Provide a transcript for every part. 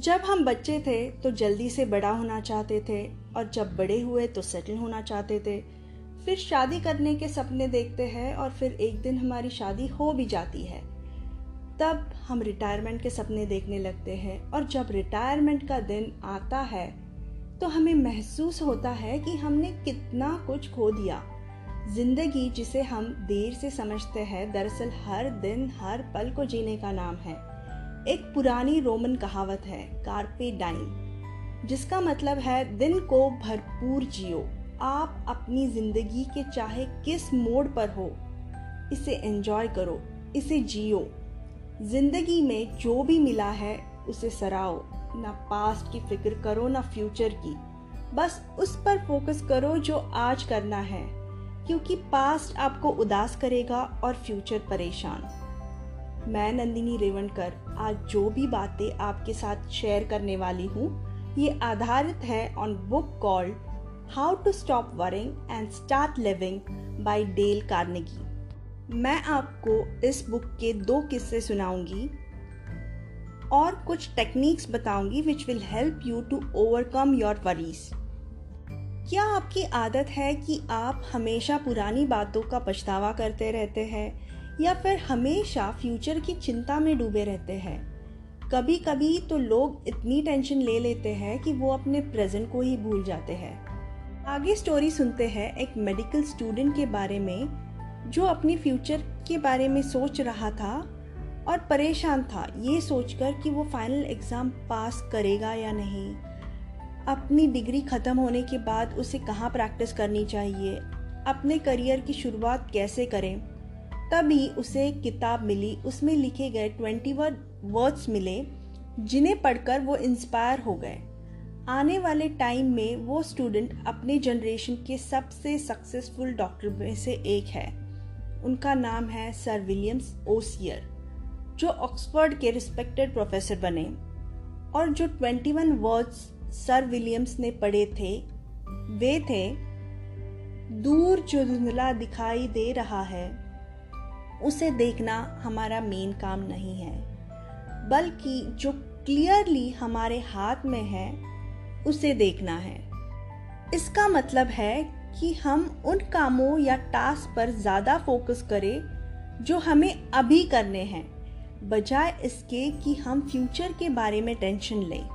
जब हम बच्चे थे तो जल्दी से बड़ा होना चाहते थे और जब बड़े हुए तो सेटल होना चाहते थे। फिर शादी करने के सपने देखते हैं और फिर एक दिन हमारी शादी हो भी जाती है। तब हम रिटायरमेंट के सपने देखने लगते हैं और जब रिटायरमेंट का दिन आता है तो हमें महसूस होता है कि हमने कितना कुछ खो दिया। ज़िंदगी जिसे हम देर से समझते हैं, दरअसल हर दिन, हर पल को जीने का नाम है। एक पुरानी रोमन कहावत है, कार्पे डाइम जिसका मतलब है, दिन को भरपूर जियो। आप अपनी ज़िंदगी के चाहे किस मोड़ पर हो, इसे एंजॉय करो, इसे जियो। ज़िंदगी में जो भी मिला है, उसे सराओ ना पास्ट की फ़िक्र करो, ना फ्यूचर की। बस उस पर फोकस करो जो आज करना है, क्योंकि पास्ट आपको उदास करेगा और फ्यूचर परेशान। मैं नंदिनी रेवणकर आज जो भी बातें आपके साथ शेयर करने वाली हूँ, ये आधारित है on book called how to stop worrying and start living by Dale Carnegie मैं आपको इस बुक के दो किस्से सुनाऊँगी और कुछ टेक्निक्स बताऊँगी which will help you to overcome your worries क्या आपकी आदत है कि आप हमेशा पुरानी बातों का पछतावा करते रहते हैं? या फिर हमेशा फ्यूचर की चिंता में डूबे रहते हैं। कभी कभी तो लोग इतनी टेंशन ले लेते हैं कि वो अपने प्रेजेंट को ही भूल जाते हैं। आगे स्टोरी सुनते हैं एक मेडिकल स्टूडेंट के बारे में, जो अपनी फ्यूचर के बारे में सोच रहा था और परेशान था। ये सोचकर कि वो फाइनल एग्ज़ाम पास करेगा या नहीं। अपनी डिग्री ख़त्म होने के बाद उसे कहाँ प्रैक्टिस करनी चाहिए? अपने करियर की शुरुआत कैसे करें? तभी उसे एक किताब मिली। उसमें लिखे गए ट्वेंटी वन वर्ड्स मिले, जिन्हें पढ़कर वो इंस्पायर हो गए। आने वाले टाइम में वो स्टूडेंट अपने जनरेशन के सबसे सक्सेसफुल डॉक्टर में से एक है। उनका नाम है सर विलियम्स ओसियर, जो ऑक्सफोर्ड के रिस्पेक्टेड प्रोफेसर बने। और जो 21 वर्ड्स सर विलियम्स ने पढ़े थे, वे थे, दूर जो धुंधला दिखाई दे रहा है उसे देखना हमारा मेन काम नहीं है, बल्कि जो क्लियरली हमारे हाथ में है, उसे देखना है। इसका मतलब है कि हम उन कामों या टास्क पर ज़्यादा फोकस करें, जो हमें अभी करने हैं, बजाय इसके कि हम फ्यूचर के बारे में टेंशन लें।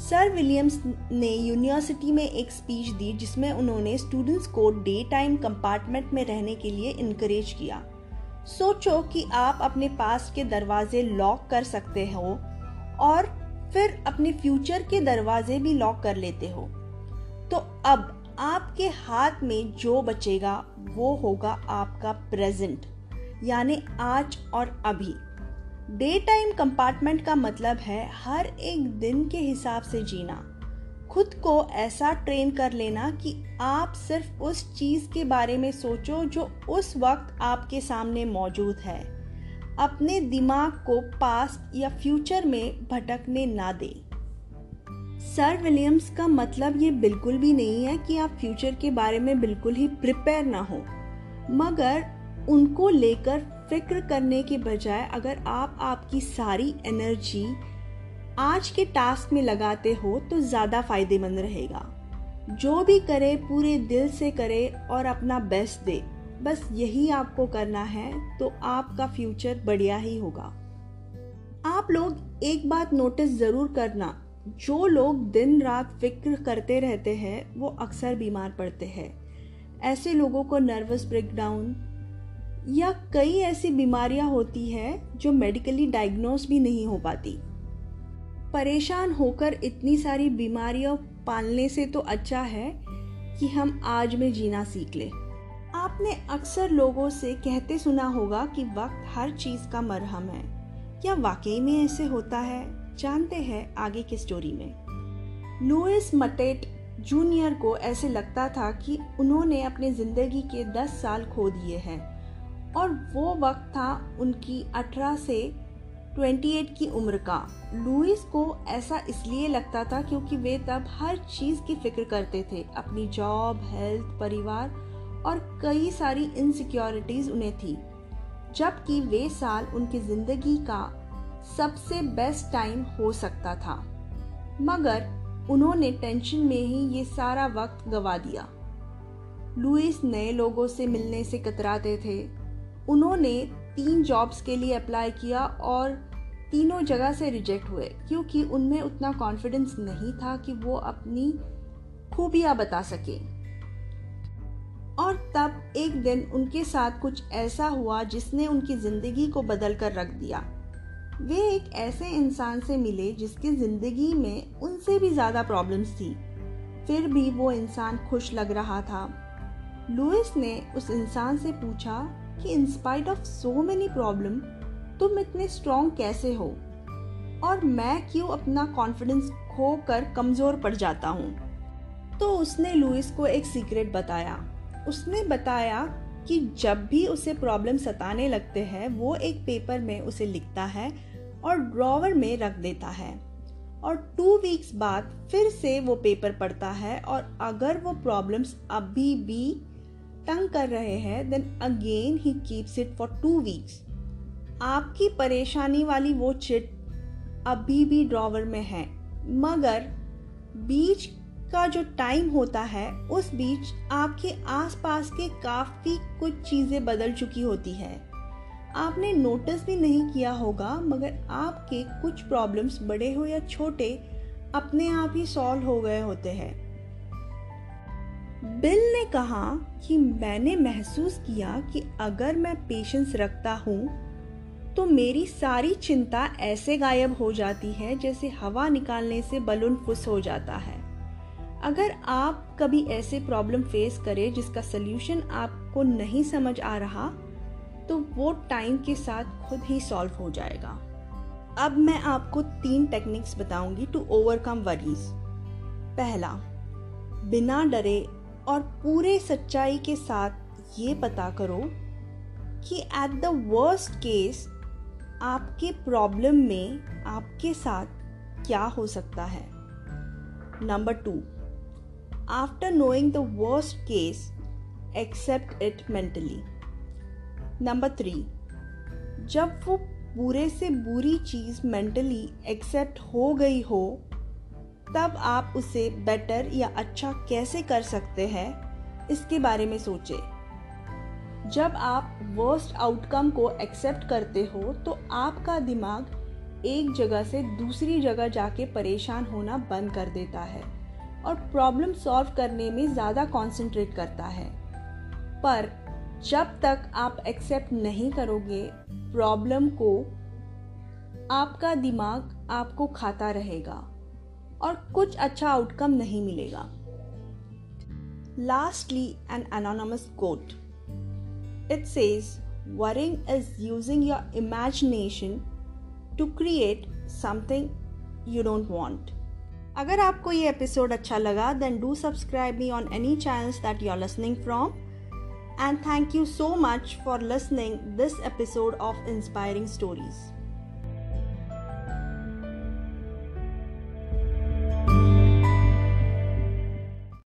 सर विलियम्स ने यूनिवर्सिटी में एक स्पीच दी जिसमें उन्होंने स्टूडेंट्स को डे टाइम कंपार्टमेंट में रहने के लिए इनक्रेज किया। सोचो कि आप अपने पास के दरवाजे लॉक कर सकते हो और फिर अपने फ्यूचर के दरवाजे भी लॉक कर लेते हो। तो अब आपके हाथ में जो बचेगा, वो होगा आपका प्रेजेंट, यानी आज और अभी। डे टाइम कंपार्टमेंट का मतलब है हर एक दिन के हिसाब से जीना। खुद को ऐसा ट्रेन कर लेना कि आप सिर्फ़ उस चीज़ के बारे में सोचो जो उस वक्त आपके सामने मौजूद है। अपने दिमाग को पास्ट या फ्यूचर में भटकने ना दे। सर विलियम्स का मतलब ये बिल्कुल भी नहीं है कि आप फ्यूचर के बारे में बिल्कुल ही प्रिपेयर ना हो। मगर उनको लेकर फ़िक्र करने के बजाय अगर आप आपकी सारी एनर्जी आज के टास्क में लगाते हो तो ज़्यादा फ़ायदेमंद रहेगा। जो भी करे, पूरे दिल से करे और अपना बेस्ट दे। बस यही आपको करना है तो आपका फ्यूचर बढ़िया ही होगा। आप लोग एक बात नोटिस ज़रूर करना। जो लोग दिन रात फ़िक्र करते रहते हैं, वो अक्सर बीमार पड़ते हैं। ऐसे लोगों को नर्वस ब्रेकडाउन या कई ऐसी बीमारियाँ होती है जो मेडिकली डायग्नोस भी नहीं हो पाती। परेशान होकर इतनी सारी बीमारियाँ पालने से तो अच्छा है कि हम आज में जीना सीख ले। आपने अक्सर लोगों से कहते सुना होगा कि वक्त हर चीज़ का मरहम है। क्या वाकई में ऐसे होता है? जानते हैं आगे की स्टोरी में। लुइस मटेट जूनियर को ऐसे लगता था कि उन्होंने अपने ज़िंदगी के 10 साल खो दिए हैं और वो वक्त था उनकी 18 से 28 की उम्र का। लुइस को ऐसा इसलिए लगता था क्योंकि वे तब हर चीज़ की फ़िक्र करते थे, अपनी जॉब, हेल्थ, परिवार और कई सारी इनसिक्योरिटीज उन्हें थी। जबकि वे साल उनकी ज़िंदगी का सबसे बेस्ट टाइम हो सकता था। मगर उन्होंने टेंशन में ही ये सारा वक्त गवा दिया। लुइस नए लोगों से मिलने से कतराते थे। उन्होंने तीन जॉब्स के लिए अप्लाई किया और तीनों जगह से रिजेक्ट हुए, क्योंकि उनमें उतना कॉन्फिडेंस नहीं था कि वो अपनी खूबियाँ बता सके। और तब एक दिन उनके साथ कुछ ऐसा हुआ जिसने उनकी ज़िंदगी को बदल कर रख दिया। वे एक ऐसे इंसान से मिले जिसकी ज़िंदगी में उनसे भी ज़्यादा प्रॉब्लम्स थी। फिर भी वो इंसान खुश लग रहा था। लुइस ने उस इंसान से पूछा कि in spite of so many problem तुम इतने स्ट्रॉन्ग कैसे हो? और मैं क्यों अपना कॉन्फिडेंस खो कर कमज़ोर पड़ जाता हूँ? तो उसने लुइस को एक सीक्रेट बताया। उसने बताया कि जब भी उसे प्रॉब्लम सताने लगते हैं, वो एक पेपर में उसे लिखता है और ड्रॉवर में रख देता है। और टू वीक्स बाद फिर से वो पेपर पढ़ता है और अगर वो प्रॉब्लम्स अभी भी तंग कर रहे हैं then again he keeps it for two weeks आपकी परेशानी वाली वो चिट अभी भी ड्रॉवर में है, मगर बीच का जो टाइम होता है, उस बीच आपके आसपास के काफ़ी कुछ चीज़ें बदल चुकी होती है। आपने नोटिस भी नहीं किया होगा, मगर आपके कुछ प्रॉब्लम्स बड़े हो या छोटे, अपने आप ही सॉल्व हो गए होते हैं। बिल ने कहा कि मैंने महसूस किया कि अगर मैं पेशेंस रखता हूँ तो मेरी सारी चिंता ऐसे गायब हो जाती है जैसे हवा निकालने से बलून फुस हो जाता है। अगर आप कभी ऐसे प्रॉब्लम फेस करें जिसका सल्यूशन आपको नहीं समझ आ रहा तो वो टाइम के साथ खुद ही सॉल्व हो जाएगा। अब मैं आपको तीन टेक्निक्स बताऊँगी टू ओवरकम वरीज पहला, बिना डरे और पूरे सच्चाई के साथ ये पता करो कि एट द वर्स्ट केस आपके प्रॉब्लम में आपके साथ क्या हो सकता है। Number two after knowing the worst case accept it mentally number three जब वो बुरे से बुरी चीज़ मेंटली एक्सेप्ट हो गई हो तब आप उसे बेटर या अच्छा कैसे कर सकते हैं, इसके बारे में सोचें। जब आप वर्स्ट आउटकम को एक्सेप्ट करते हो तो आपका दिमाग एक जगह से दूसरी जगह जाके परेशान होना बंद कर देता है और प्रॉब्लम सॉल्व करने में ज़्यादा कंसंट्रेट करता है। पर जब तक आप एक्सेप्ट नहीं करोगे प्रॉब्लम को आपका दिमाग आपको खाता रहेगा। और कुछ अच्छा आउटकम नहीं मिलेगा। Lastly an anonymous quote it says worrying is using your imagination to create something you don't want अगर आपको ये एपिसोड अच्छा लगा then do subscribe me on any channels that you are listening from and thank you so much for listening this episode of inspiring stories.